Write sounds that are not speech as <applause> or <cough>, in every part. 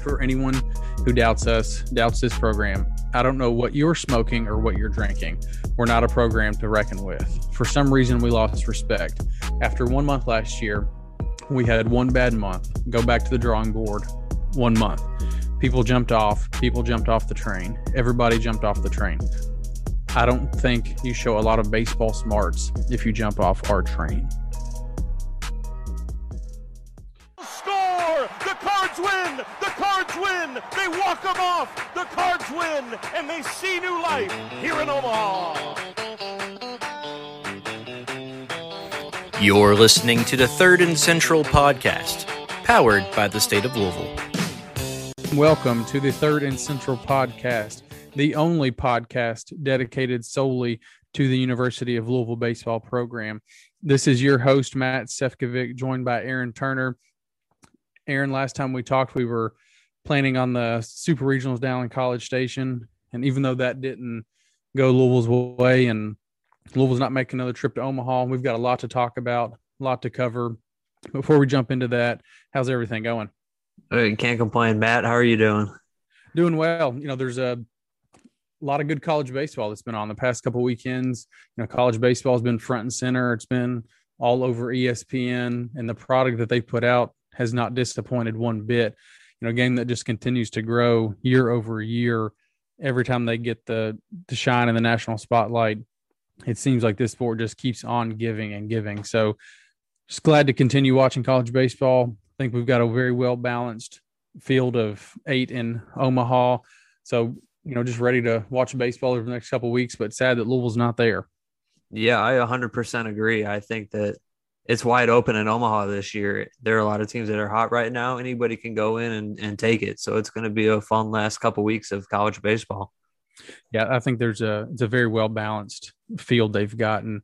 for anyone who doubts us, doubts this program. I don't know what you're smoking or what you're drinking. We're not a program to reckon with. For some reason, we lost respect. After one month last year, we had one bad month. Go back to the drawing board. One month. People jumped off. People jumped off the train. Everybody jumped off the train. I don't think you show a lot of baseball smarts if you jump off our train. They walk them off! The Cards win! And they see new life here in Omaha! You're listening to the Third and Central podcast, powered by the state of Louisville. Welcome to the Third and Central podcast, the only podcast dedicated solely to the University of Louisville baseball program. This is your host, Matt Sefcovic, joined by Aaron Turner. Aaron, last time we talked, we were planning on the Super Regionals down in College Station. And even though that didn't go Louisville's way and Louisville's not making another trip to Omaha, we've got a lot to talk about, a lot to cover. Before we jump into that, how's everything going? Hey, can't complain, Matt. How are you doing? Doing well. You know, there's a lot of good college baseball that's been on the past couple weekends. You know, college baseball has been front and center. It's been all over ESPN, and the product that they put out has not disappointed one bit. You know, a game that just continues to grow year over year. Every time they get the the shine in the national spotlight, it seems like this sport just keeps on giving and giving. So, just glad to continue watching college baseball. I think we've got a very well balanced field of eight in Omaha. So, you know, just ready to watch baseball over the next couple weeks, but sad that Louisville's not there. Yeah, I 100% agree. I think that it's wide open in Omaha this year. There are a lot of teams that are hot right now. Anybody can go in and, and take it. So it's going to be a fun last couple weeks of college baseball. Yeah, I think there's a it's a very well balanced field they've gotten.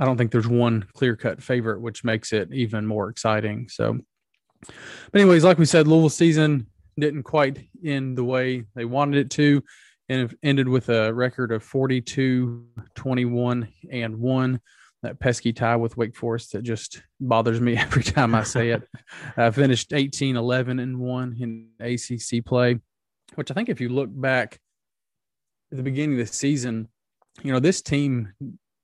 I don't think there's one clear cut favorite, which makes it even more exciting. So, but anyways, like we said, Louisville season didn't quite end the way they wanted it to, and it ended with a record of 42, 21, and one. That pesky tie with Wake Forest that just bothers me <laughs> every time I say it. I finished 18, 11, and one in ACC play, which I think if you look back at the beginning of the season, you know, this team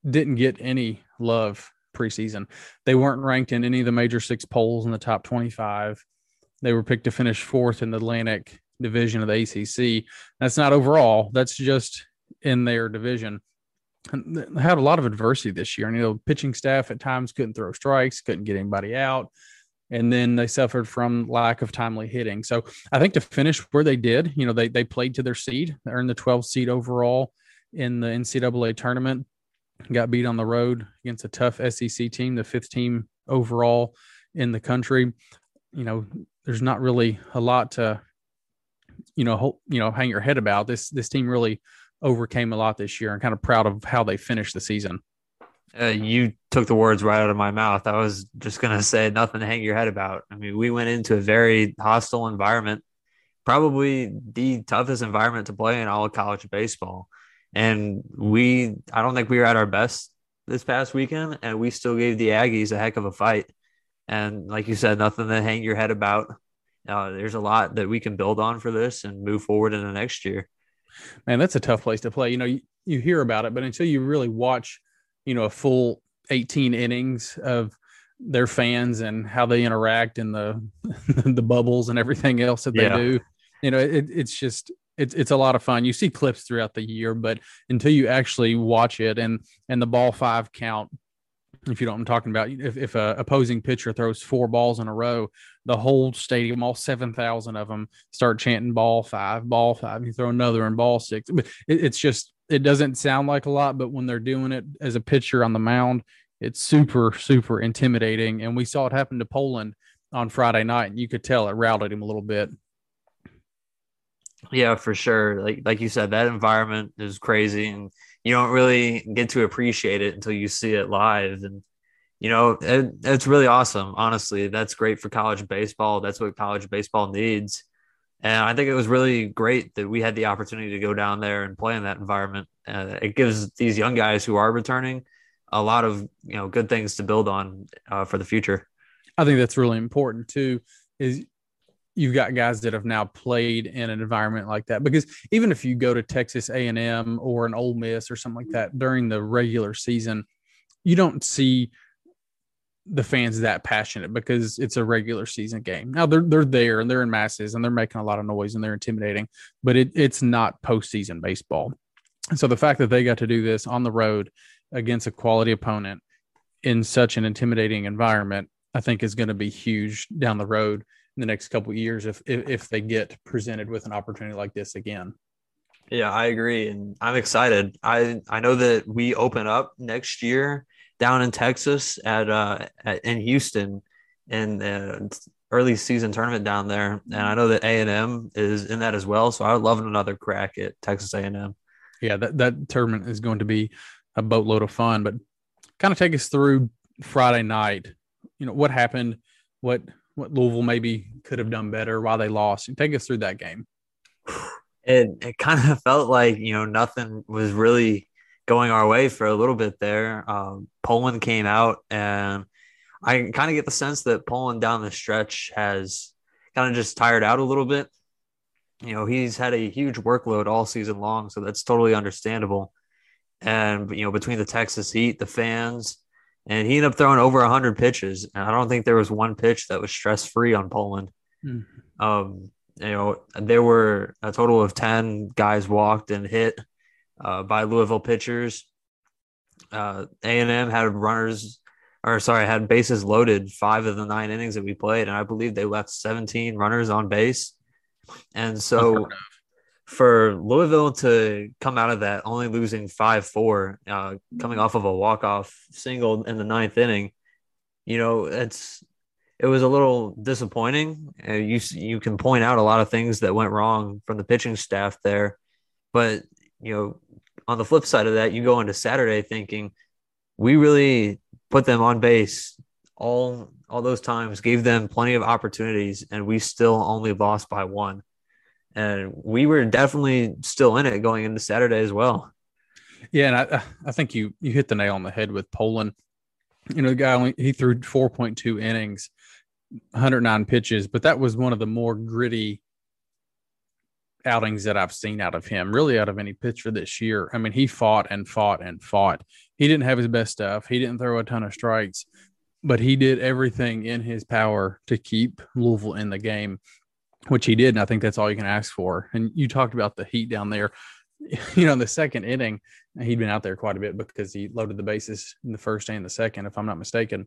didn't get any love preseason. They weren't ranked in any of the major six polls in the top 25. They were picked to finish fourth in the Atlantic division of the ACC. That's not overall, that's just in their division. Had a lot of adversity this year. And, you know, pitching staff at times couldn't throw strikes, couldn't get anybody out. And then they suffered from lack of timely hitting. So I think to finish where they did, you know, they they played to their seed, earned the 12th seed overall in the NCAA tournament, got beat on the road against a tough SEC team, the fifth team overall in the country. You know, there's not really a lot to, you know, hold, you know, hang your head about. This this team really overcame a lot this year. and kind of proud of how they finished the season. Uh, you took the words right out of my mouth. I was just going to say nothing to hang your head about. I mean, we went into a very hostile environment, probably the toughest environment to play in all of college baseball. And we, I don't think we were at our best this past weekend, and we still gave the Aggies a heck of a fight. And like you said, nothing to hang your head about. Uh, there's a lot that we can build on for this and move forward in the next year. Man, that's a tough place to play. You know, you, you hear about it, but until you really watch, you know, a full 18 innings of their fans and how they interact in the <laughs> the bubbles and everything else that they Yeah. do, you know, it, it's just it's it's a lot of fun. You see clips throughout the year, but until you actually watch it and and the ball five count, if you know what I'm talking about, if if a opposing pitcher throws four balls in a row, the whole stadium, all seven thousand of them, start chanting ball five, ball five. You throw another and ball six. It, it's just it doesn't sound like a lot, but when they're doing it as a pitcher on the mound, it's super super intimidating. And we saw it happen to Poland on Friday night, and you could tell it routed him a little bit. Yeah, for sure. Like like you said, that environment is crazy, and you don't really get to appreciate it until you see it live. And you know, it, it's really awesome. Honestly, that's great for college baseball. That's what college baseball needs. And I think it was really great that we had the opportunity to go down there and play in that environment. Uh, it gives these young guys who are returning a lot of you know good things to build on uh, for the future. I think that's really important too. Is you've got guys that have now played in an environment like that because even if you go to Texas A&M or an Ole Miss or something like that during the regular season, you don't see the fans that passionate because it's a regular season game. Now they're they're there and they're in masses and they're making a lot of noise and they're intimidating, but it, it's not postseason baseball. And so the fact that they got to do this on the road against a quality opponent in such an intimidating environment, I think is going to be huge down the road in the next couple years if, if if they get presented with an opportunity like this again. Yeah, I agree, and I'm excited. I I know that we open up next year down in Texas at uh at, in Houston in the early season tournament down there, and I know that A and M is in that as well. So I would love another crack at Texas A and M. Yeah, that that tournament is going to be a boatload of fun. But kind of take us through Friday night. You know what happened, what what Louisville maybe could have done better, why they lost. Take us through that game. It it kind of <laughs> felt like you know nothing was really going our way for a little bit there. Um, Poland came out, and I kind of get the sense that Poland down the stretch has kind of just tired out a little bit. You know, he's had a huge workload all season long, so that's totally understandable. And you know, between the Texas heat, the fans, and he ended up throwing over 100 pitches. And I don't think there was one pitch that was stress free on Poland. Mm-hmm. Um, you know, there were a total of 10 guys walked and hit uh, by Louisville pitchers. Uh, A&M had runners, or sorry, had bases loaded five of the nine innings that we played. And I believe they left 17 runners on base. And so for Louisville to come out of that only losing five four, uh, coming off of a walk off single in the ninth inning, you know it's it was a little disappointing. Uh, you you can point out a lot of things that went wrong from the pitching staff there, but you know on the flip side of that, you go into Saturday thinking we really put them on base all all those times, gave them plenty of opportunities, and we still only lost by one and we were definitely still in it going into Saturday as well. Yeah, and I I think you you hit the nail on the head with Poland. You know, the guy only he threw 4.2 innings, 109 pitches, but that was one of the more gritty outings that I've seen out of him, really out of any pitcher this year. I mean, he fought and fought and fought. He didn't have his best stuff. He didn't throw a ton of strikes, but he did everything in his power to keep Louisville in the game which he did. And I think that's all you can ask for. And you talked about the heat down there. <laughs> You know, the second inning, he'd been out there quite a bit because he loaded the bases in the first and the second, if I'm not mistaken.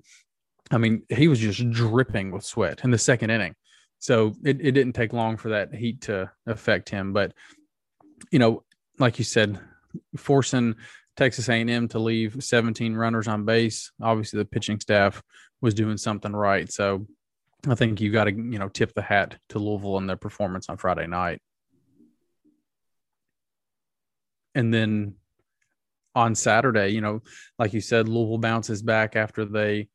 I mean, he was just dripping with sweat in the second inning. So it, it didn't take long for that heat to affect him. But, you know, like you said, forcing Texas A&M to leave 17 runners on base, obviously the pitching staff was doing something right. So I think you got to you know tip the hat to Louisville and their performance on Friday night. And then on Saturday, you know, like you said, Louisville bounces back after they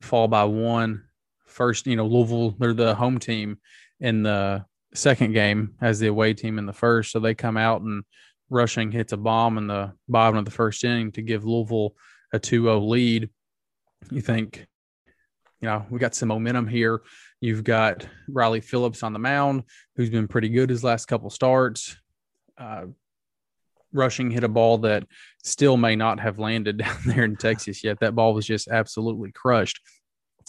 fall by one. First, you know, Louisville, they're the home team in the second game as the away team in the first. So they come out and rushing hits a bomb in the bottom of the first inning to give Louisville a 2 0 lead. You think, you know, we got some momentum here. You've got Riley Phillips on the mound, who's been pretty good his last couple starts. Uh, rushing hit a ball that still may not have landed <laughs> down there in Texas yet. That ball was just absolutely crushed.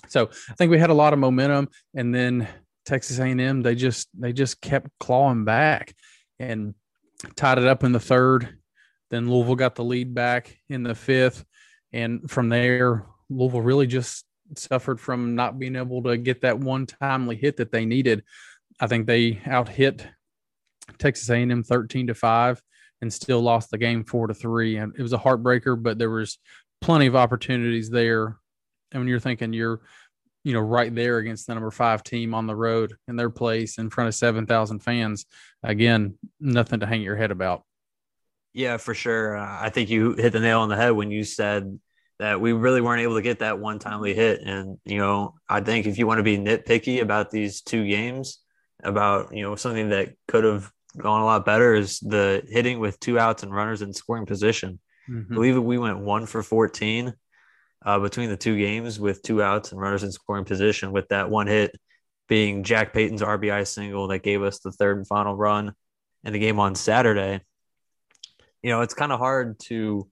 So I think we had a lot of momentum, and then Texas A&M they just they just kept clawing back and tied it up in the third. Then Louisville got the lead back in the fifth, and from there Louisville really just suffered from not being able to get that one timely hit that they needed. I think they out hit Texas A&M 13 to 5 and still lost the game 4 to 3 and it was a heartbreaker but there was plenty of opportunities there. And when you're thinking you're you know right there against the number 5 team on the road in their place in front of 7,000 fans again nothing to hang your head about. Yeah for sure. I think you hit the nail on the head when you said that we really weren't able to get that one timely hit. And, you know, I think if you want to be nitpicky about these two games, about, you know, something that could have gone a lot better is the hitting with two outs and runners in scoring position. Mm-hmm. I believe we went one for 14 uh, between the two games with two outs and runners in scoring position with that one hit being Jack Payton's RBI single that gave us the third and final run in the game on Saturday. You know, it's kind of hard to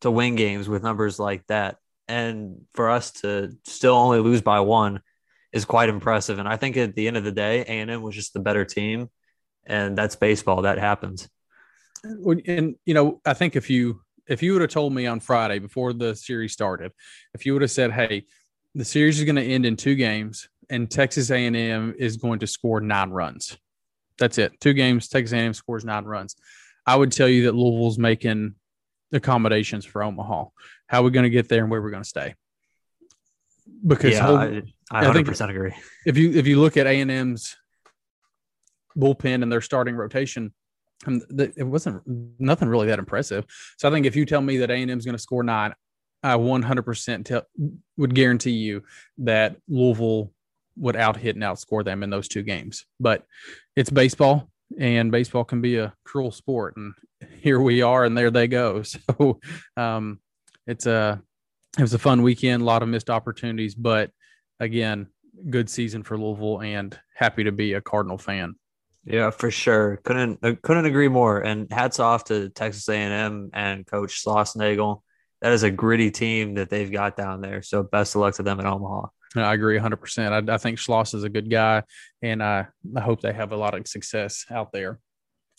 to win games with numbers like that. And for us to still only lose by one is quite impressive. And I think at the end of the day, A&M was just the better team. And that's baseball. That happens. And, you know, I think if you if you would have told me on Friday before the series started, if you would have said, "Hey, the series is going to end in two games, and Texas A&M is going to score nine runs," that's it. Two games, Texas A&M scores nine runs. I would tell you that Louisville's making accommodations for Omaha. How are we going to get there, and where we're going to stay? Because yeah, whole, I, I 100% I agree. If you if you look at A&M's bullpen and their starting rotation um, it wasn't nothing really that impressive. So I think if you tell me that A and M is going to score nine, I 100% tell, would guarantee you that Louisville would out hit and outscore them in those two games. But it's baseball, and baseball can be a cruel sport. And here we are, and there they go. <laughs> So um, it's a it was a fun weekend, a lot of missed opportunities, but again, good season for Louisville, and happy to be a Cardinal fan. Yeah, for sure. Couldn't uh, couldn't agree more. And hats off to Texas A&M and Coach Schlossnagle. That is a gritty team that they've got down there. So best of luck to them in Omaha. I agree 100%. I, I think Schloss is a good guy, and I, I hope they have a lot of success out there.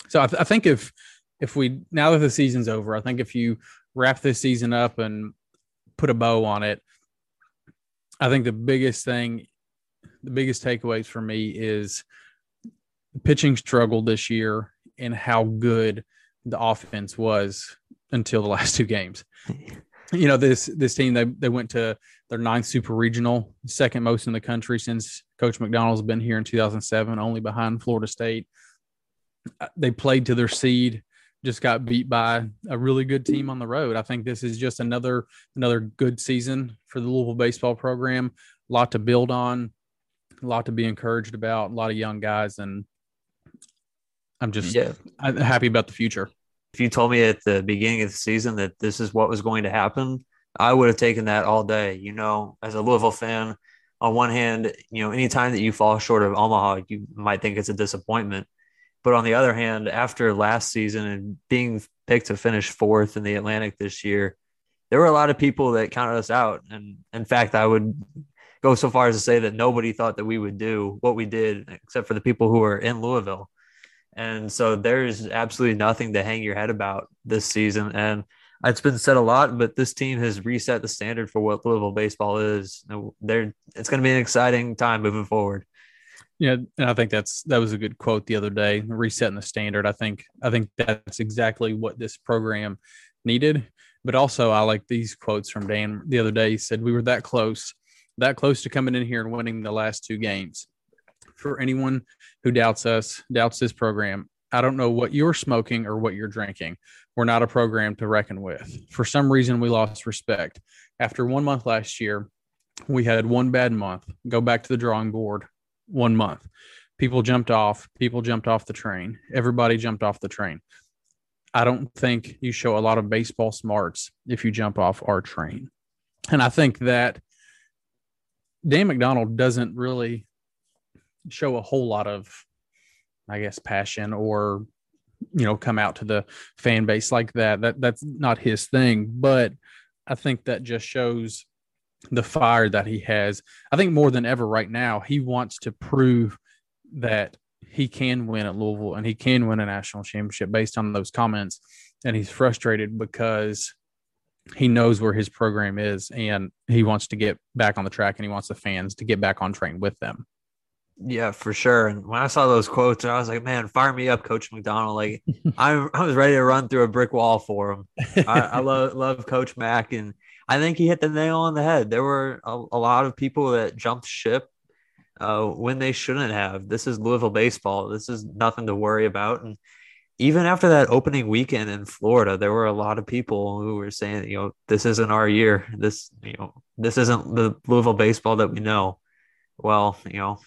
So I, th- I think if if we now that the season's over, I think if you wrap this season up and put a bow on it, I think the biggest thing, the biggest takeaways for me is – pitching struggled this year and how good the offense was until the <laughs> last two games. You know, this this team they they went to their ninth super regional, second most in the country since Coach McDonnell's been here in 2007, only behind Florida State. Uh, they played to their seed, just got beat by a really good team on the road. I think this is just another another good season for the Louisville baseball program. A lot to build on, a lot to be encouraged about, a lot of young guys, and I'm just yeah. I'm happy about the future. If you told me at the beginning of the season that this is what was going to happen, I would have taken that all day. You know, as a Louisville fan, on one hand, you know, anytime that you fall short of Omaha, you might think it's a disappointment. But on the other hand, after last season and being picked to finish fourth in the Atlantic this year, there were a lot of people that counted us out. And in fact, I would go so far as to say that nobody thought that we would do what we did, except for the people who are in Louisville. And so there's absolutely nothing to hang your head about this season. And it's been said a lot, but this team has reset the standard for what Louisville baseball is. There, it's going to be an exciting time moving forward. Yeah, and I think that's that was a good quote the other day, resetting the standard. I think I think that's exactly what this program needed. But also, I like these quotes from Dan the other day. He said we were that close, that close to coming in here and winning the last two games for anyone who doubts us, doubts this program. I don't know what you're smoking or what you're drinking. We're not a program to reckon with. For some reason, we lost respect. After one month last year, we had one bad month. Go back to the drawing board. One month. People jumped off. People jumped off the train. Everybody jumped off the train. I don't think you show a lot of baseball smarts if you jump off our train. And I think that Dan McDonnell doesn't really show a whole lot of, I guess, passion or you know come out to the fan base like that. That that's not his thing, but I think that just shows the fire that he has. I think more than ever right now, he wants to prove that he can win at Louisville and he can win a national championship based on those comments. And he's frustrated because he knows where his program is and he wants to get back on the track and he wants the fans to get back on train with them. Yeah, for sure. And when I saw those quotes, I was like, man, fire me up, Coach McDonnell. Like <laughs> I, I was ready to run through a brick wall for him. I, I <laughs> love love Coach Mack, and I think he hit the nail on the head. There were a, a lot of people that jumped ship uh, when they shouldn't have. This is Louisville baseball. This is nothing to worry about. And even after that opening weekend in Florida, there were a lot of people who were saying, you know, this isn't our year. This, you know, this isn't the Louisville baseball that we know. Well, you know,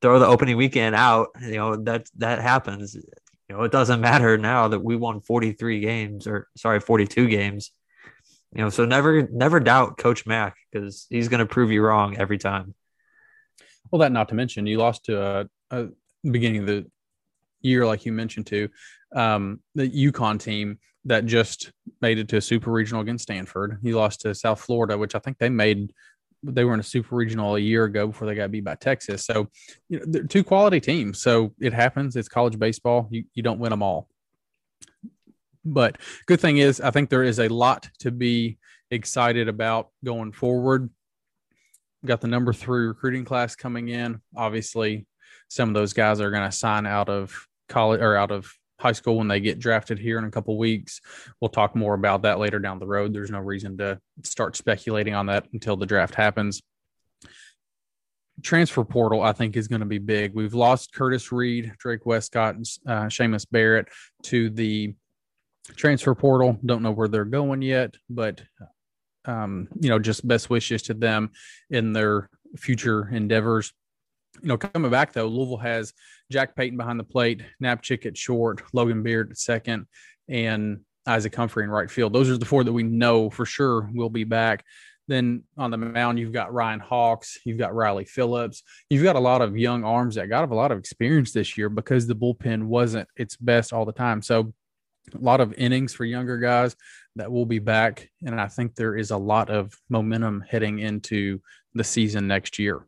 throw the opening weekend out, you know, that that happens. You know, it doesn't matter now that we won 43 games or sorry, 42 games. You know, so never never doubt Coach Mack because he's going to prove you wrong every time. Well, that not to mention you lost to a beginning of the year, like you mentioned, to um, the UConn team that just made it to a super regional against Stanford. You lost to South Florida, which I think they made they were in a super regional a year ago before they got beat by Texas. So, you know, they're two quality teams. So it happens. It's college baseball. You you don't win them all. But good thing is, I think there is a lot to be excited about going forward. Got the number three recruiting class coming in. Obviously, some of those guys are going to sign out of college or out of high school when they get drafted here in a couple weeks. We'll talk more about that later down the road. There's no reason to start speculating on that until the draft happens. Transfer portal, I think, is going to be big. We've lost Curtis Reed, Drake Westcott, and uh, Seamus Barrett to the transfer portal. Don't know where they're going yet, but um, you know, just best wishes to them in their future endeavors. You know, coming back though, Louisville has Jack Payton behind the plate, Knapczyk at short, Logan Beard at second, and Isaac Humphrey in right field. Those are the four that we know for sure will be back. Then on the mound, you've got Ryan Hawks, you've got Riley Phillips, you've got a lot of young arms that got a lot of experience this year because the bullpen wasn't its best all the time. So a lot of innings for younger guys that will be back. And I think there is a lot of momentum heading into the season next year.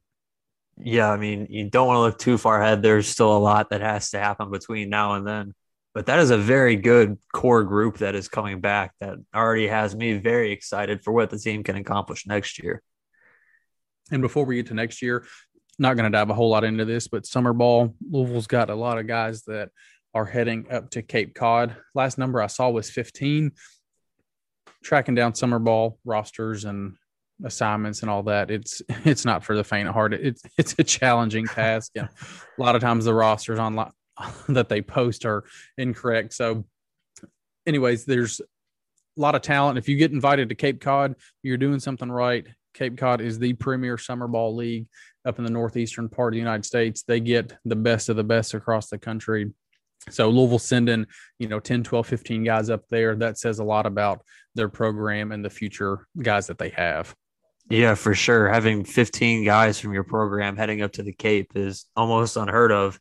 Yeah, I mean, you don't want to look too far ahead. There's still a lot that has to happen between now and then. But that is a very good core group that is coming back that already has me very excited for what the team can accomplish next year. And before we get to next year, not going to dive a whole lot into this, but summer ball, Louisville's got a lot of guys that are heading up to Cape Cod. Last number I saw was 15. Tracking down summer ball rosters and assignments and all that it's <laughs> it's not for the faint of heart. It's <laughs> it's a challenging task and <laughs> a lot of times the rosters online that they post are incorrect. So anyways there's a lot of talent. If you get invited to cape cod you're doing something right. Cape cod is the premier summer ball league up in the northeastern part of the united states. They get the best of the best across the country so louisville sending you know 10 12 15 guys up there that says a lot about their program and the future guys that they have yeah, for sure. Having 15 guys from your program heading up to the Cape is almost unheard of.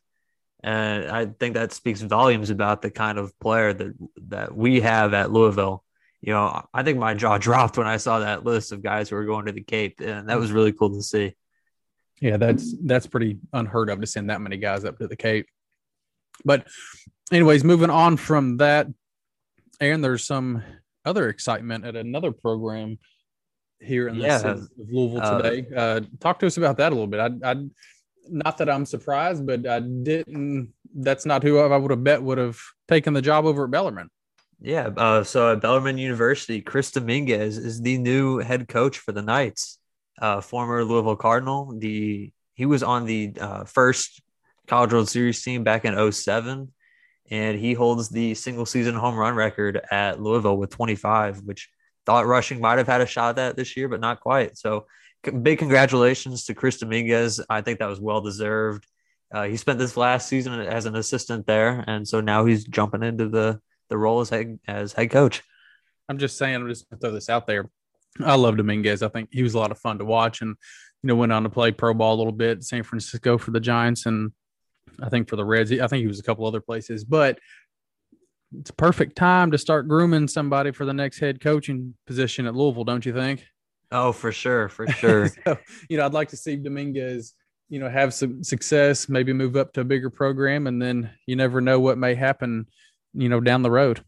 And I think that speaks volumes about the kind of player that that we have at Louisville. You know, I think my jaw <laughs> dropped when I saw that list of guys who were going to the Cape, and that was really cool to see. Yeah, that's that's pretty unheard of to send that many guys up to the Cape. But, anyways, moving on from that, and there's some other excitement at another program here in the yeah. city of Louisville uh, today. Uh, uh, talk to us about that a little bit. I, I, not that I'm surprised, but I didn't. That's not who I would have bet would have taken the job over at Bellarmine. Yeah. Uh, so at Bellarmine University, Chris Dominguez is the new head coach for the Knights. Uh, former Louisville Cardinal. The he was on the uh, first College World Series team back in 07, and he holds the single season home run record at Louisville with 25, which thought rushing might have had a shot at that this year, but not quite. So big congratulations to Chris Dominguez. I think that was well deserved. Uh, he spent this last season as an assistant there, and so now he's jumping into the the role as head as head coach. I'm just saying, I'm just gonna throw this out there. I love Dominguez. I think he was a lot of fun to watch, and you know went on to play pro ball a little bit, San Francisco for the Giants, and I think for the Reds. I think he was a couple other places, but it's a perfect time to start grooming somebody for the next head coaching position at Louisville, don't you think? Oh, for sure, for <laughs> sure. so, you know, I'd like to see Dominguez, you know, have some success, maybe move up to a bigger program, and then you never know what may happen, you know, down the road.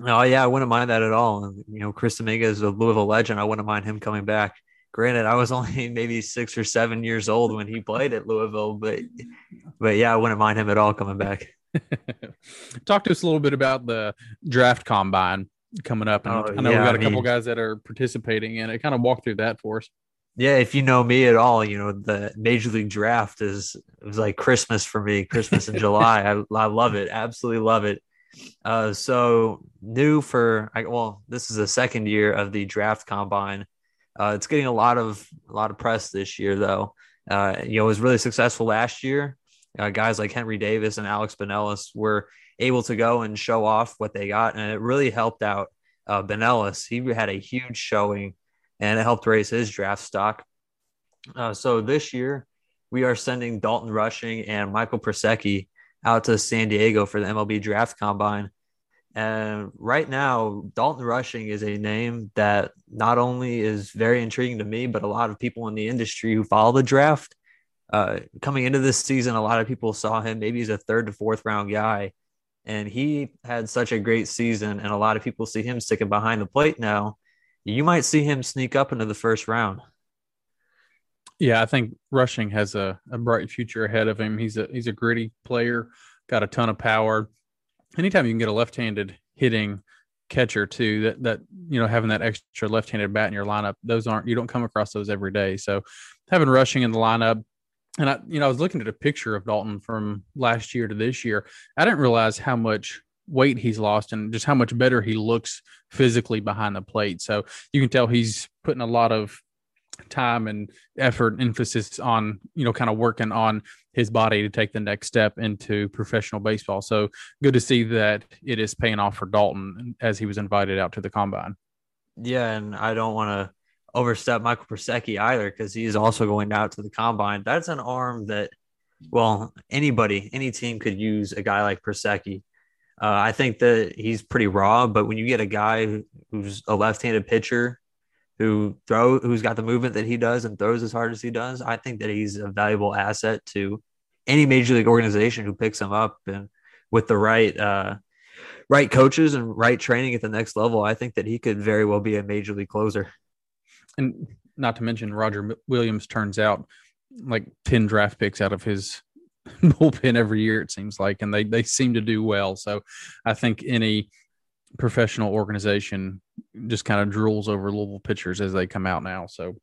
Oh yeah, I wouldn't mind that at all. You know, Chris Dominguez is a Louisville legend. I wouldn't mind him coming back. Granted, I was <laughs> only maybe six or seven years old when he played at Louisville, but <laughs> but yeah, I wouldn't mind him at all coming back. <laughs> Talk to us a little bit about the draft combine coming up. And oh, I know yeah, we've got a couple guys that are participating in it. Kind of walk through that for us. Yeah, if you know me at all, you know the Major League Draft is it was like Christmas for me. Christmas in July, I, I love it, absolutely love it. Uh, so new for I, well, this is the second year of the draft combine. Uh, it's getting a lot of a lot of press this year, though. Uh, you know, it was really successful last year uh, guys like Henry Davis and Alex Binelas were able to go and show off what they got, and it really helped out uh, Binelas. He had a huge showing, and it helped raise his draft stock. Uh, so this year, we are sending Dalton Rushing and Michael Prosecky out to San Diego for the MLB Draft Combine. And right now, Dalton Rushing is a name that not only is very intriguing to me, but a lot of people in the industry who follow the draft. Uh, coming into this season, a lot of people saw him maybe as a third to fourth round guy. And he had such a great season, and a lot of people see him sticking behind the plate now. You might see him sneak up into the first round. Yeah, I think Rushing has a, a bright future ahead of him. He's a he's a gritty player, got a ton of power. Anytime you can get a left-handed hitting catcher too, that that you know having that extra left-handed bat in your lineup, those aren't you don't come across those every day. So having Rushing in the lineup, and I you know I was looking at a picture of Dalton from last year to this year. I didn't realize how much weight he's lost and just how much better he looks physically behind the plate. So you can tell he's putting a lot of time and effort emphasis on you know kind of working on his body to take the next step into professional baseball. So good to see that it is paying off for dalton as he was invited out to the combine. Yeah and i don't want to overstep michael Prosecky either because he's also going out to the combine. That's an arm that well anybody any team could use a guy like Prosecky. Uh, I think that he's pretty raw, but when you get a guy who's a left-handed pitcher who throw who's got the movement that he does and throws as hard as he does, I think that he's a valuable asset to any major league organization who picks him up and with the right uh, right coaches and right training at the next level, I think that he could very well be a major league closer. And not to mention Roger Williams turns out like 10 draft picks out of his <laughs> bullpen every year, it seems like, and they, they seem to do well. So I think any professional organization just kind of drools over Louisville pitchers as they come out now. So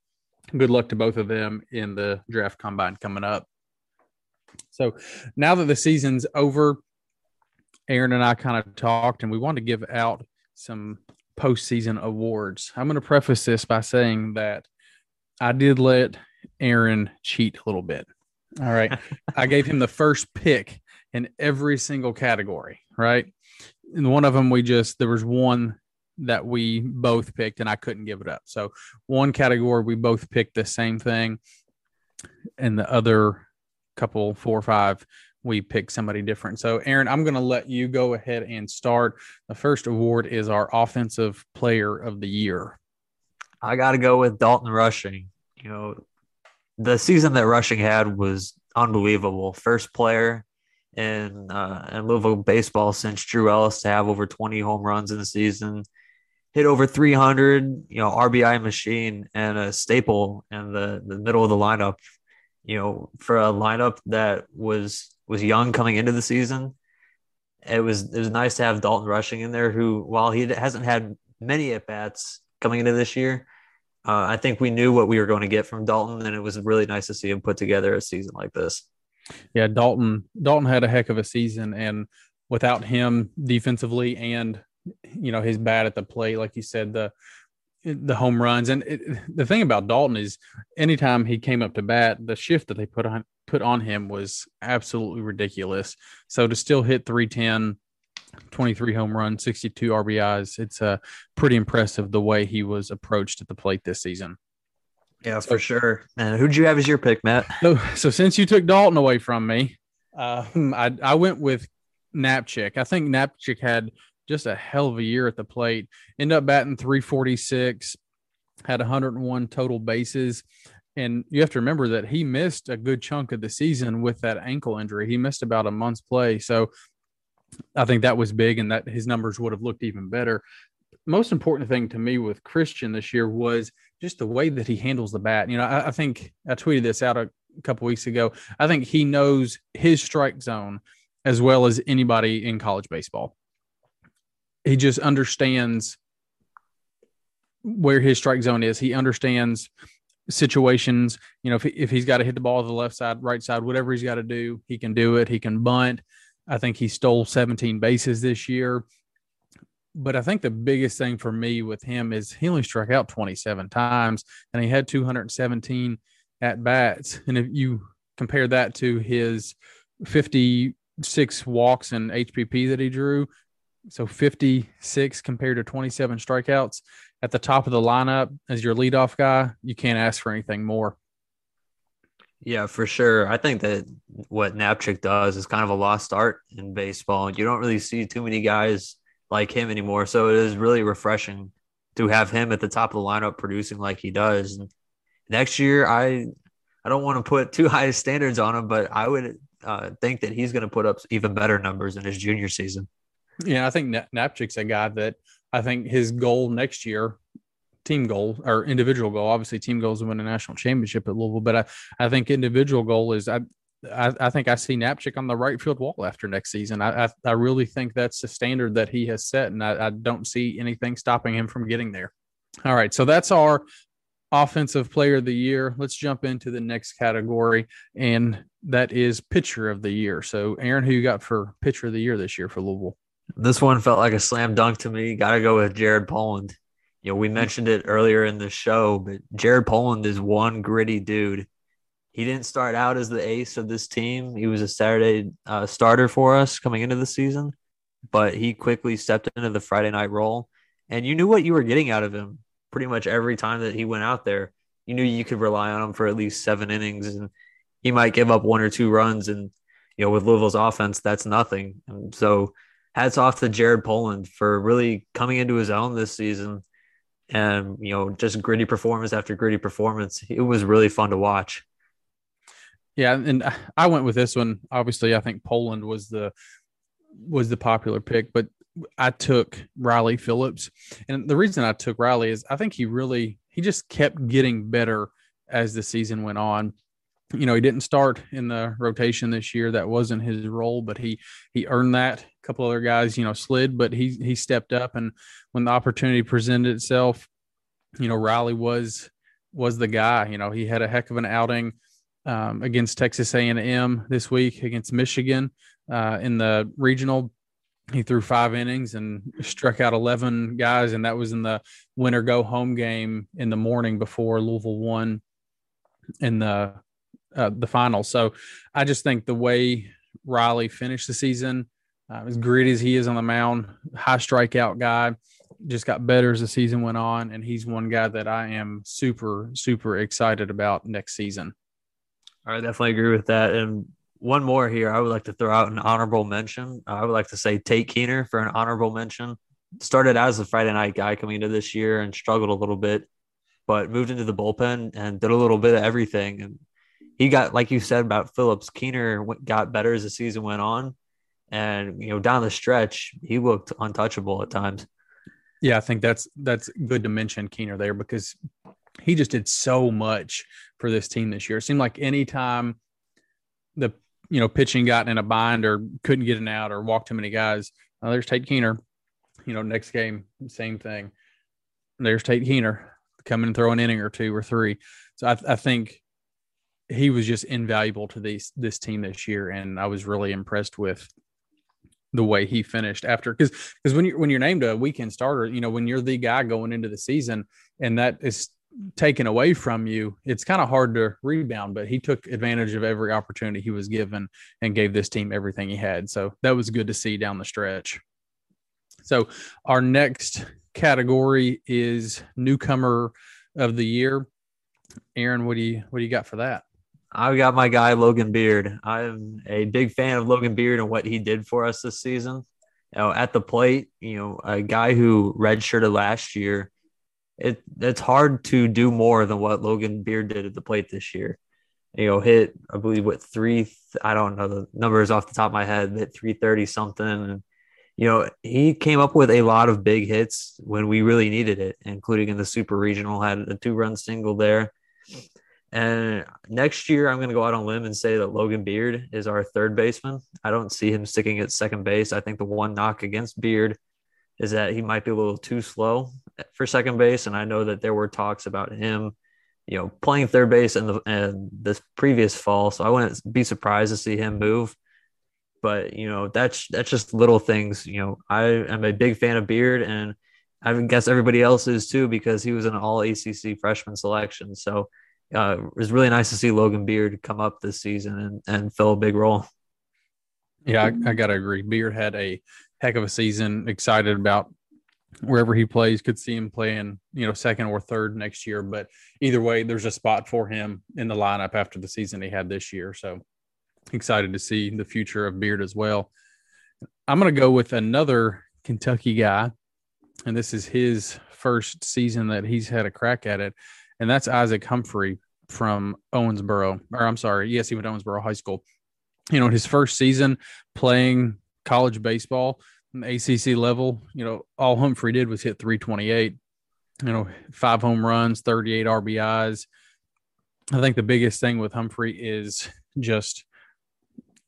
good luck to both of them in the draft combine coming up. So now that the season's over, Aaron and I kind of talked and we wanted to give out some postseason awards. I'm going to preface this by saying that I did let Aaron cheat a little bit. All right. <laughs> I gave him the first pick in every single category, right? And one of them we just there was one that we both picked and I couldn't give it up. So one category we both picked the same thing and the other couple four or five we picked somebody different. So Aaron, I'm going to let you go ahead and start. The first award is our offensive player of the year. I got to go with Dalton Rushing. You know, the season that Rushing had was unbelievable. First player in uh, in Louisville baseball since Drew Ellis to have over 20 home runs in the season hit over 300, you know, RBI machine and a staple in the, the middle of the lineup, you know, for a lineup that was was young coming into the season. It was it was nice to have Dalton Rushing in there, who while he hasn't had many at bats coming into this year, uh, I think we knew what we were going to get from Dalton, and it was really nice to see him put together a season like this. Yeah, Dalton Dalton had a heck of a season, and without him defensively and you know, his bat at the plate, like you said, the the home runs. And it, the thing about Dalton is, anytime he came up to bat, the shift that they put on put on him was absolutely ridiculous. So to still hit 310, 23 home runs, 62 RBIs, it's uh, pretty impressive the way he was approached at the plate this season. Yeah, for sure. And who'd you have as your pick, Matt? So, so since you took Dalton away from me, uh, <laughs> I, I went with Knapczyk. I think Knapczyk had just a hell of a year at the plate. End up batting 346, had 101 total bases. And you have to remember that he missed a good chunk of the season with that ankle injury. He missed about a month's play. So I think that was big and that his numbers would have looked even better. Most important thing to me with Christian this year was just the way that he handles the bat. You know, I, I think I tweeted this out a couple weeks ago. I think he knows his strike zone as well as anybody in college baseball he just understands where his strike zone is. He understands situations. You know, if, he, if he's got to hit the ball to the left side, right side, whatever he's got to do, he can do it. He can bunt. I think he stole 17 bases this year. But I think the biggest thing for me with him is he only struck out 27 times and he had 217 at bats. And if you compare that to his 56 walks and HBP that he drew, so 56 compared to 27 strikeouts at the top of the lineup as your leadoff guy. You can't ask for anything more. Yeah, for sure. I think that what Knapczyk does is kind of a lost art in baseball. You don't really see too many guys like him anymore. So it is really refreshing to have him at the top of the lineup producing like he does. And next year, I I don't want to put too high standards on him, but I would uh, think that he's going to put up even better numbers in his junior season. Yeah, I think Knapczyk's a guy that I think his goal next year, team goal or individual goal, obviously team goals to win a national championship at Louisville, but I, I think individual goal is I, I, I think I see Knapczyk on the right field wall after next season. I, I, I really think that's the standard that he has set, and I, I don't see anything stopping him from getting there. All right, so that's our offensive player of the year. Let's jump into the next category, and that is pitcher of the year. So, Aaron, who you got for pitcher of the year this year for Louisville? This one felt like a slam dunk to me. Got to go with Jared Poland. You know, we mentioned it earlier in the show, but Jared Poland is one gritty dude. He didn't start out as the ace of this team. He was a Saturday uh, starter for us coming into the season, but he quickly stepped into the Friday night role. And you knew what you were getting out of him pretty much every time that he went out there. You knew you could rely on him for at least seven innings, and he might give up one or two runs. And you know, with Louisville's offense, that's nothing. And so, hats off to Jared Poland for really coming into his own this season, and you know, just gritty performance after gritty performance. It was really fun to watch. Yeah, and I went with this one. Obviously, I think Poland was the was the popular pick, but I took Riley Phillips, and the reason I took Riley is I think he really he just kept getting better as the season went on. You know, he didn't start in the rotation this year. That wasn't his role, but he he earned that. A couple other guys, you know, slid, but he he stepped up, and when the opportunity presented itself, you know, Riley was was the guy. You know, he had a heck of an outing um, against Texas A&M this week against Michigan uh, in the regional he threw five innings and struck out 11 guys and that was in the winter go home game in the morning before louisville won in the uh, the final so i just think the way riley finished the season uh, as gritty as he is on the mound high strikeout guy just got better as the season went on and he's one guy that i am super super excited about next season i definitely agree with that and one more here. I would like to throw out an honorable mention. I would like to say Tate Kuehner for an honorable mention. Started as a Friday night guy coming into this year and struggled a little bit, but moved into the bullpen and did a little bit of everything. And he got, like you said about Phillips, Kuehner got better as the season went on. And, you know, down the stretch, he looked untouchable at times. Yeah, I think that's that's good to mention Kuehner there because he just did so much for this team this year. It seemed like anytime the you know, pitching got in a bind or couldn't get an out or walked too many guys. Uh, there's Tate Kuehner. You know, next game, same thing. There's Tate Kuehner coming and throw an inning or two or three. So I, I think he was just invaluable to these this team this year, and I was really impressed with the way he finished after because because when you when you're named a weekend starter, you know when you're the guy going into the season, and that is taken away from you, it's kind of hard to rebound. But he took advantage of every opportunity he was given and gave this team everything he had. So that was good to see down the stretch. So our next category is newcomer of the year. Aaron, what do you what do you got for that? I've got my guy Logan Beard. I'm a big fan of Logan Beard and what he did for us this season. You know, at the plate, you know, a guy who redshirted last year it it's hard to do more than what Logan Beard did at the plate this year. You know, hit I believe what three I don't know the numbers off the top of my head, hit three thirty something, and you know he came up with a lot of big hits when we really needed it, including in the Super Regional, had a two run single there. And next year, I'm going to go out on limb and say that Logan Beard is our third baseman. I don't see him sticking at second base. I think the one knock against Beard is that he might be a little too slow for second base, and I know that there were talks about him, you know, playing third base in the in this previous fall. So I wouldn't be surprised to see him move. But you know, that's that's just little things. You know, I am a big fan of Beard, and I guess everybody else is too because he was an All ACC freshman selection. So uh, it was really nice to see Logan Beard come up this season and, and fill a big role. Yeah, I, I got to agree. Beard had a heck of a season. Excited about wherever he plays. Could see him playing, you know, second or third next year. But either way, there's a spot for him in the lineup after the season he had this year. So excited to see the future of Beard as well. I'm going to go with another Kentucky guy, and this is his first season that he's had a crack at it, and that's Isaac Humphrey from Owensboro, or I'm sorry, yes, he went to Owensboro High School. You know, his first season playing college baseball, ACC level, you know, all Humphrey did was hit 328, you know, five home runs, 38 RBIs. I think the biggest thing with Humphrey is just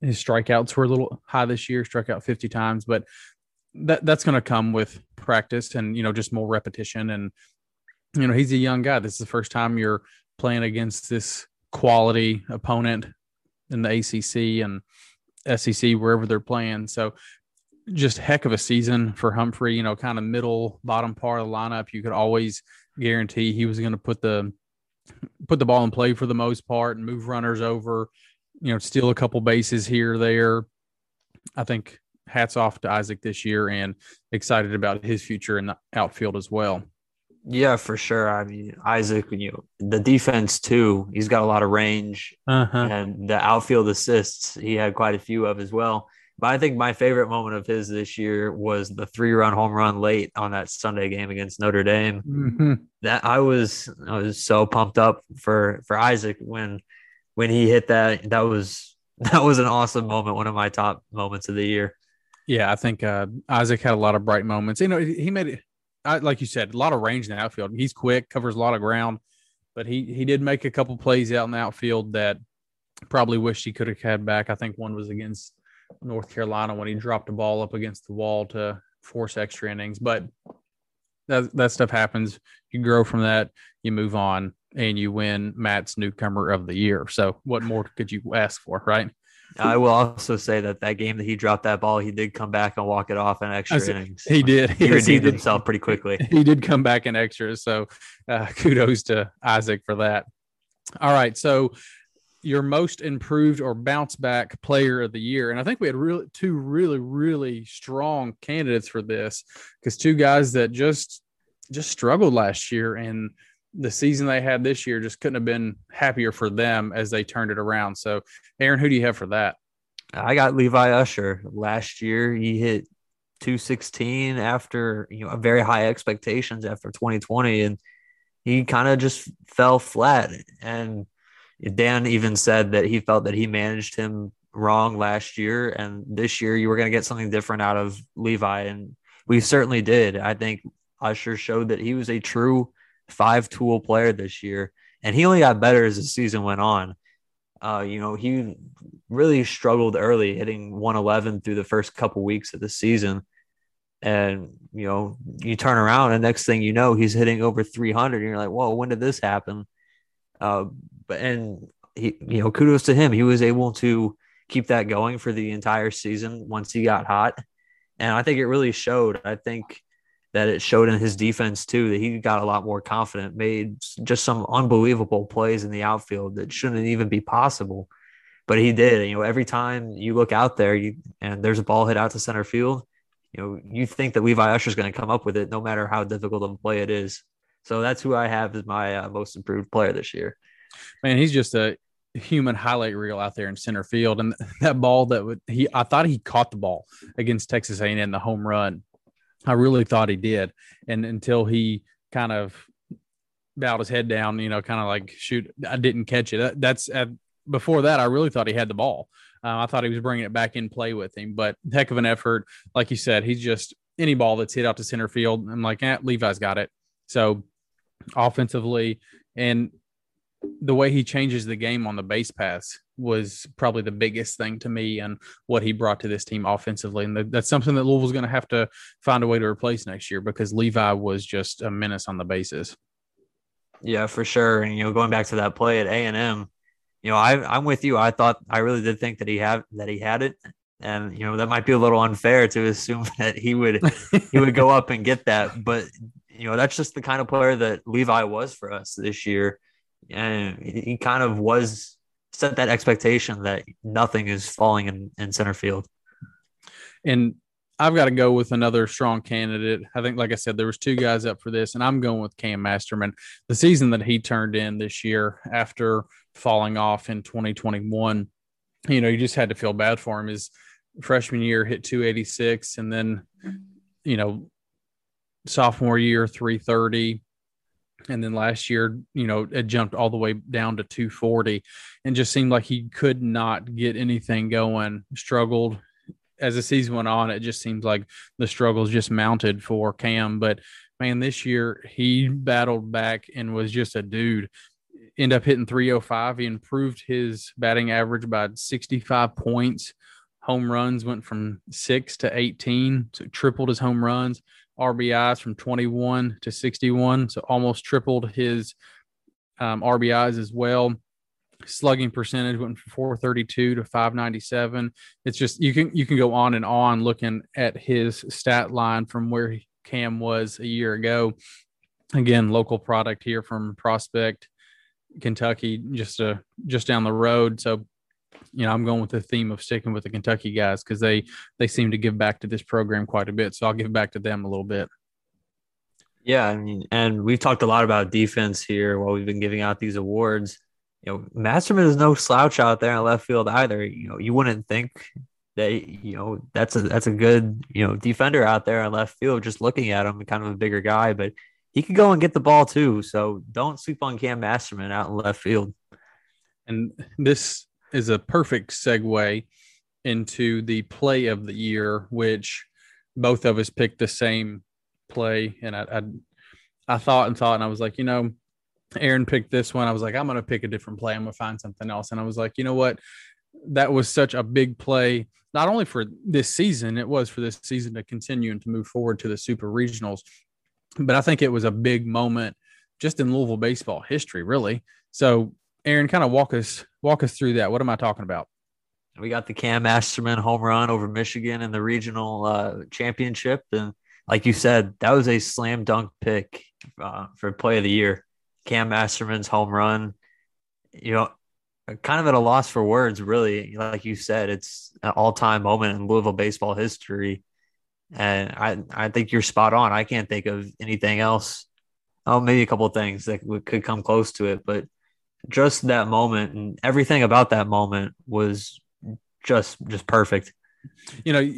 his strikeouts were a little high this year, struck out 50 times, but that that's going to come with practice and, you know, just more repetition. And, you know, he's a young guy. This is the first time you're playing against this quality opponent in the ACC and SEC, wherever they're playing. So just heck of a season for Humphrey, you know, kind of middle bottom part of the lineup. You could always guarantee he was going to put the put the ball in play for the most part and move runners over, you know, steal a couple bases here or there. I think hats off to Isaac this year and excited about his future in the outfield as well. Yeah, for sure. I mean, Isaac, you know, the defense too, he's got a lot of range uh-huh. and the outfield assists, he had quite a few of as well. But I think my favorite moment of his this year was the three run home run late on that Sunday game against Notre Dame. Mm-hmm. That I was I was so pumped up for for Isaac when when he hit that. That was <laughs> that was an awesome moment, one of my top moments of the year. Yeah, I think uh, Isaac had a lot of bright moments. You know, he made it I, like you said, a lot of range in the outfield. He's quick, covers a lot of ground, but he he did make a couple plays out in the outfield that probably wished he could have had back. I think one was against North Carolina when he dropped a ball up against the wall to force extra innings. But that that stuff happens. You grow from that, you move on, and you win Matt's newcomer of the year. So what more could you ask for, right? I will also say that that game that he dropped that ball, he did come back and walk it off in extra said, innings. He did. He yes, redeemed he himself pretty quickly. <laughs> He did come back in extras. So uh, <laughs> kudos to Isaac for that. All right. So your most improved or bounce back player of the year. And I think we had really two really, really strong candidates for this because two guys that just just struggled last year and the season they had this year just couldn't have been happier for them as they turned it around. So Aaron, who do you have for that? I got Levi Usher. Last year he hit 216 after you know very high expectations after 2020 and he kind of just fell flat and Dan even said that he felt that he managed him wrong last year, and this year you were going to get something different out of Levi, and we certainly did. I think Usher showed that he was a true five tool player this year, and he only got better as the season went on. Uh, you know, he really struggled early, hitting 111 through the first couple weeks of the season. And, you know, you turn around and next thing you know, he's hitting over 300. And you're like, whoa, when did this happen? Uh, but and he, you know, kudos to him. He was able to keep that going for the entire season once he got hot, and I think it really showed. I think that it showed in his defense too that he got a lot more confident, made just some unbelievable plays in the outfield that shouldn't even be possible, but he did. You know, every time you look out there, you and there's a ball hit out to center field, you know, you think that Levi Usher is going to come up with it, no matter how difficult of a play it is. So that's who I have as my uh, most improved player this year man, he's just a human highlight reel out there in center field. And <laughs> that ball that would he, I thought he caught the ball against Texas A&M, the home run. I really thought he did, and until he kind of bowed his head down, you know, kind of like shoot, I didn't catch it. That's uh, before that, I really thought he had the ball. Uh, I thought he was bringing it back in play with him, but heck of an effort. Like you said, he's just any ball that's hit out to center field. I'm like, eh, Levi's got it. So offensively, and the way he changes the game on the base pass was probably the biggest thing to me and what he brought to this team offensively. And that's something that Louisville's going to have to find a way to replace next year because Levi was just a menace on the bases. Yeah, for sure. And you know, going back to that play at A and M, you know, I, I'm with you. I thought I really did think that he had that he had it, and you know that might be a little unfair to assume <laughs> that he would he would go up and get that. But you know, that's just the kind of player that Levi was for us this year and he kind of was set that expectation that nothing is falling in, in center field. And I've got to go with another strong candidate. I think, like I said, there was two guys up for this, and I'm going with Cam Masterman. The season that he turned in this year after falling off in 2021, you know, you just had to feel bad for him. His freshman year hit 286, and then, you know, sophomore year 330, and then last year, you know, it jumped all the way down to 240, and just seemed like he could not get anything going. Struggled as the season went on, it just seems like the struggles just mounted for Cam. But man, this year he battled back and was just a dude. End up hitting 305. He improved his batting average by 65 points. Home runs went from six to 18, so tripled his home runs. RBIs from 21 to 61, so almost tripled his um, RBIs as well. Slugging percentage went from 432 to 597 it's just you can you can go on and on looking at his stat line from where cam was a year ago. Again local product here from prospect kentucky just a just down the road. So you know i'm going with the theme of sticking with the kentucky guys because they they seem to give back to this program quite a bit so i'll give back to them a little bit yeah i mean and we've talked a lot about defense here while we've been giving out these awards you know, Masterman is no slouch out there in left field either. You know, you wouldn't think that you know that's a that's a good you know defender out there in left field. Just looking at him, kind of a bigger guy, but he could go and get the ball too. So don't sleep on Cam Masterman out in left field. And this is a perfect segue into the play of the year, which both of us picked the same play. And I, I, I thought and thought, and I was like, you know, Aaron picked this one. I was like, I'm going to pick a different play. I'm going to find something else. And I was like, you know what? That was such a big play, not only for this season, it was for this season to continue and to move forward to the super regionals. But I think it was a big moment just in Louisville baseball history, really. So, Aaron, kind of walk us walk us through that. What am I talking about? We got the Cam Masterman home run over Michigan in the regional uh, championship, and like you said, that was a slam dunk pick uh, for play of the year. Cam Masterman's home run, you know, kind of at a loss for words, really. Like you said, it's an all time moment in Louisville baseball history. And I, I think you're spot on. I can't think of anything else. Oh, maybe a couple of things that could come close to it, but just that moment and everything about that moment was just just perfect. You know,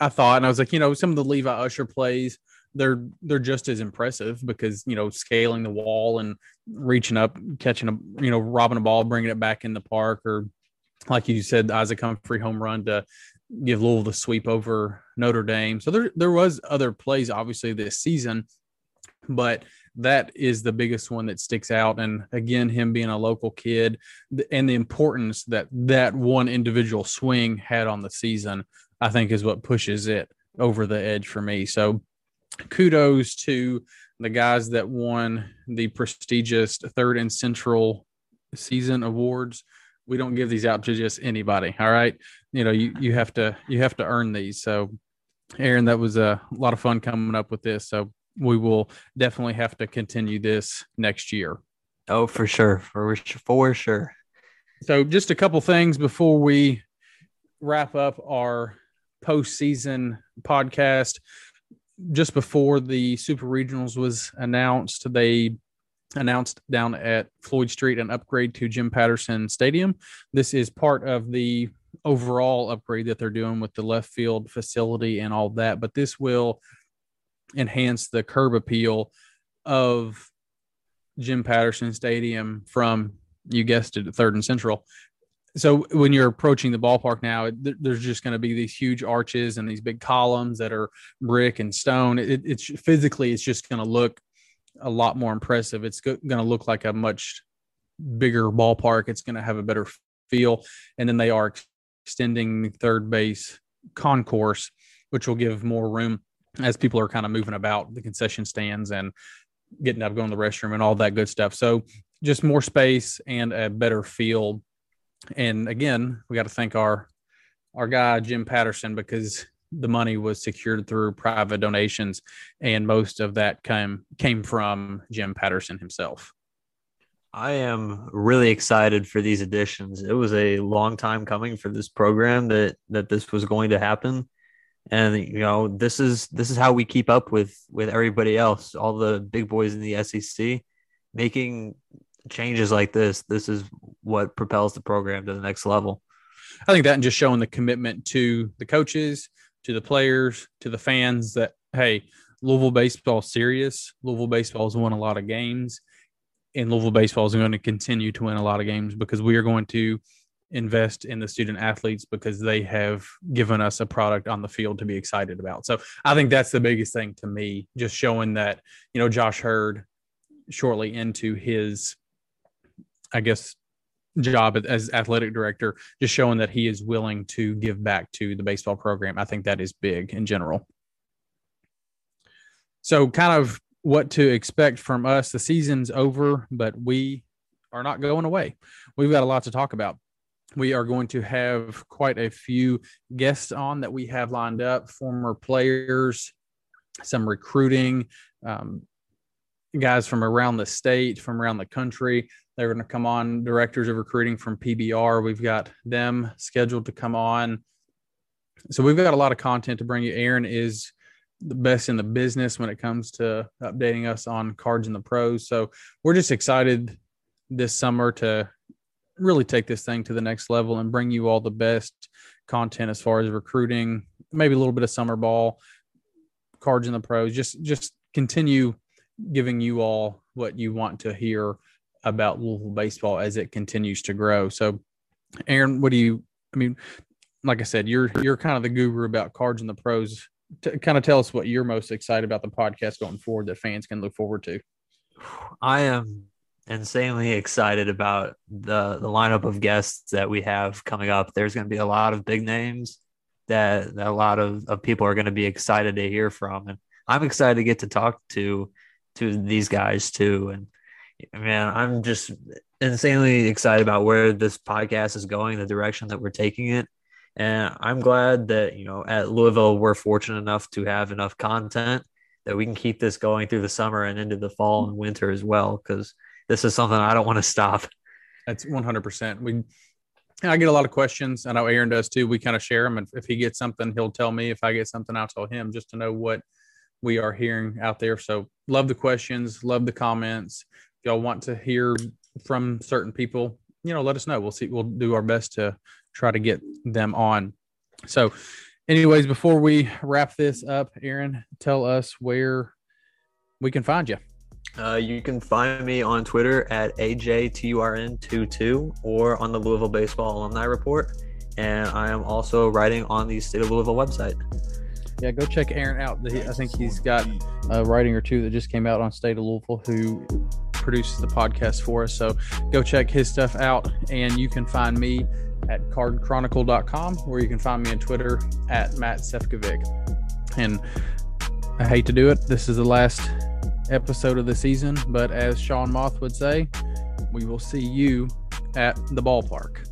I thought, and I was like, you know, some of the Levi Usher plays they're they're just as impressive because you know scaling the wall and reaching up, catching a you know robbing a ball, bringing it back in the park, or like you said, Isaac Humphrey home run to give Louisville the sweep over Notre Dame. So there there was other plays obviously this season, but that is the biggest one that sticks out. And again, him being a local kid and the importance that that one individual swing had on the season, I think is what pushes it over the edge for me. So kudos to the guys that won the prestigious third and central season awards we don't give these out to just anybody all right you know you, you have to you have to earn these so aaron that was a lot of fun coming up with this so we will definitely have to continue this next year. Oh for sure. For, for sure. So just a couple things before we wrap up our postseason podcast. Just before the Super Regionals was announced, they announced down at Floyd Street an upgrade to Jim Patterson Stadium. This is part of the overall upgrade that they're doing with the left field facility and all that, but this will enhance the curb appeal of Jim Patterson Stadium from you guessed it, Third and Central so when you're approaching the ballpark now, there's just going to be these huge arches and these big columns that are brick and stone. It, it's physically, it's just going to look a lot more impressive. It's go, going to look like a much bigger ballpark. It's going to have a better feel. And then they are extending the third base concourse, which will give more room as people are kind of moving about the concession stands and getting up, going to the restroom, and all that good stuff. So just more space and a better field and again, we got to thank our our guy Jim Patterson because the money was secured through private donations, and most of that came came from Jim Patterson himself. I am really excited for these additions. It was a long time coming for this program that that this was going to happen, and you know this is this is how we keep up with with everybody else all the big boys in the sec making changes like this. This is what propels the program to the next level. I think that and just showing the commitment to the coaches to the players to the fans that hey louisville baseball serious. Louisville baseball has won a lot of games and louisville baseball is going to continue to win a lot of games because we are going to invest in the student athletes because they have given us a product on the field to be excited about. So I think that's the biggest thing to me, just showing that, you know, Josh Heird shortly into his, I guess, job as athletic director, just showing that he is willing to give back to the baseball program. I think that is big in general. So, kind of what to expect from us. The season's over, but we are not going away. We've got a lot to talk about we are going to have quite a few guests on that we have lined up former players some recruiting um, guys from around the state from around the country. They're going to come on directors of recruiting from pbr we've got them scheduled to come on. So we've got a lot of content to bring you. Aaron is the best in the business when it comes to updating us on cards in the pros. So we're just excited this summer to really take this thing to the next level and bring you all the best content as far as recruiting, maybe a little bit of summer ball, cards in the pros. Just just continue giving you all what you want to hear about Louisville baseball as it continues to grow. So, Aaron, what do you? I mean, like I said, you're you're kind of the guru about cards in the pros. To kind of tell us what you're most excited about the podcast going forward that fans can look forward to. I am insanely excited about the the lineup of guests that we have coming up. There's going to be a lot of big names that, that a lot of, of people are going to be excited to hear from, and I'm excited to get to talk to to these guys too. And man, I'm just insanely excited about where this podcast is going, the direction that we're taking it. And I'm glad that, you know, at Louisville, we're fortunate enough to have enough content that we can keep this going through the summer and into the fall and winter as well. Because this is something I don't want to stop. That's 100%. We, I get a lot of questions. I know Aaron does too. We kind of share them. And if he gets something, he'll tell me. If I get something, I'll tell him just to know what we are hearing out there. So love the questions, love the comments. If y'all want to hear from certain people, you know, let us know. We'll see. We'll do our best to try to get them on. So, anyways, before we wrap this up, Aaron, tell us where we can find you. Uh, you can find me on Twitter at AJTURN22 or on the Louisville Baseball Alumni Report. And I am also writing on the State of Louisville website. Yeah, go check Aaron out. I think he's got a writing or two that just came out on State of Louisville who produces the podcast for us. So go check his stuff out. And you can find me at cardchronicle.com where you can find me on Twitter at Matt Sefcovic. And I hate to do it. This is the last episode of the season. But as Sean Moth would say, we will see you at the ballpark.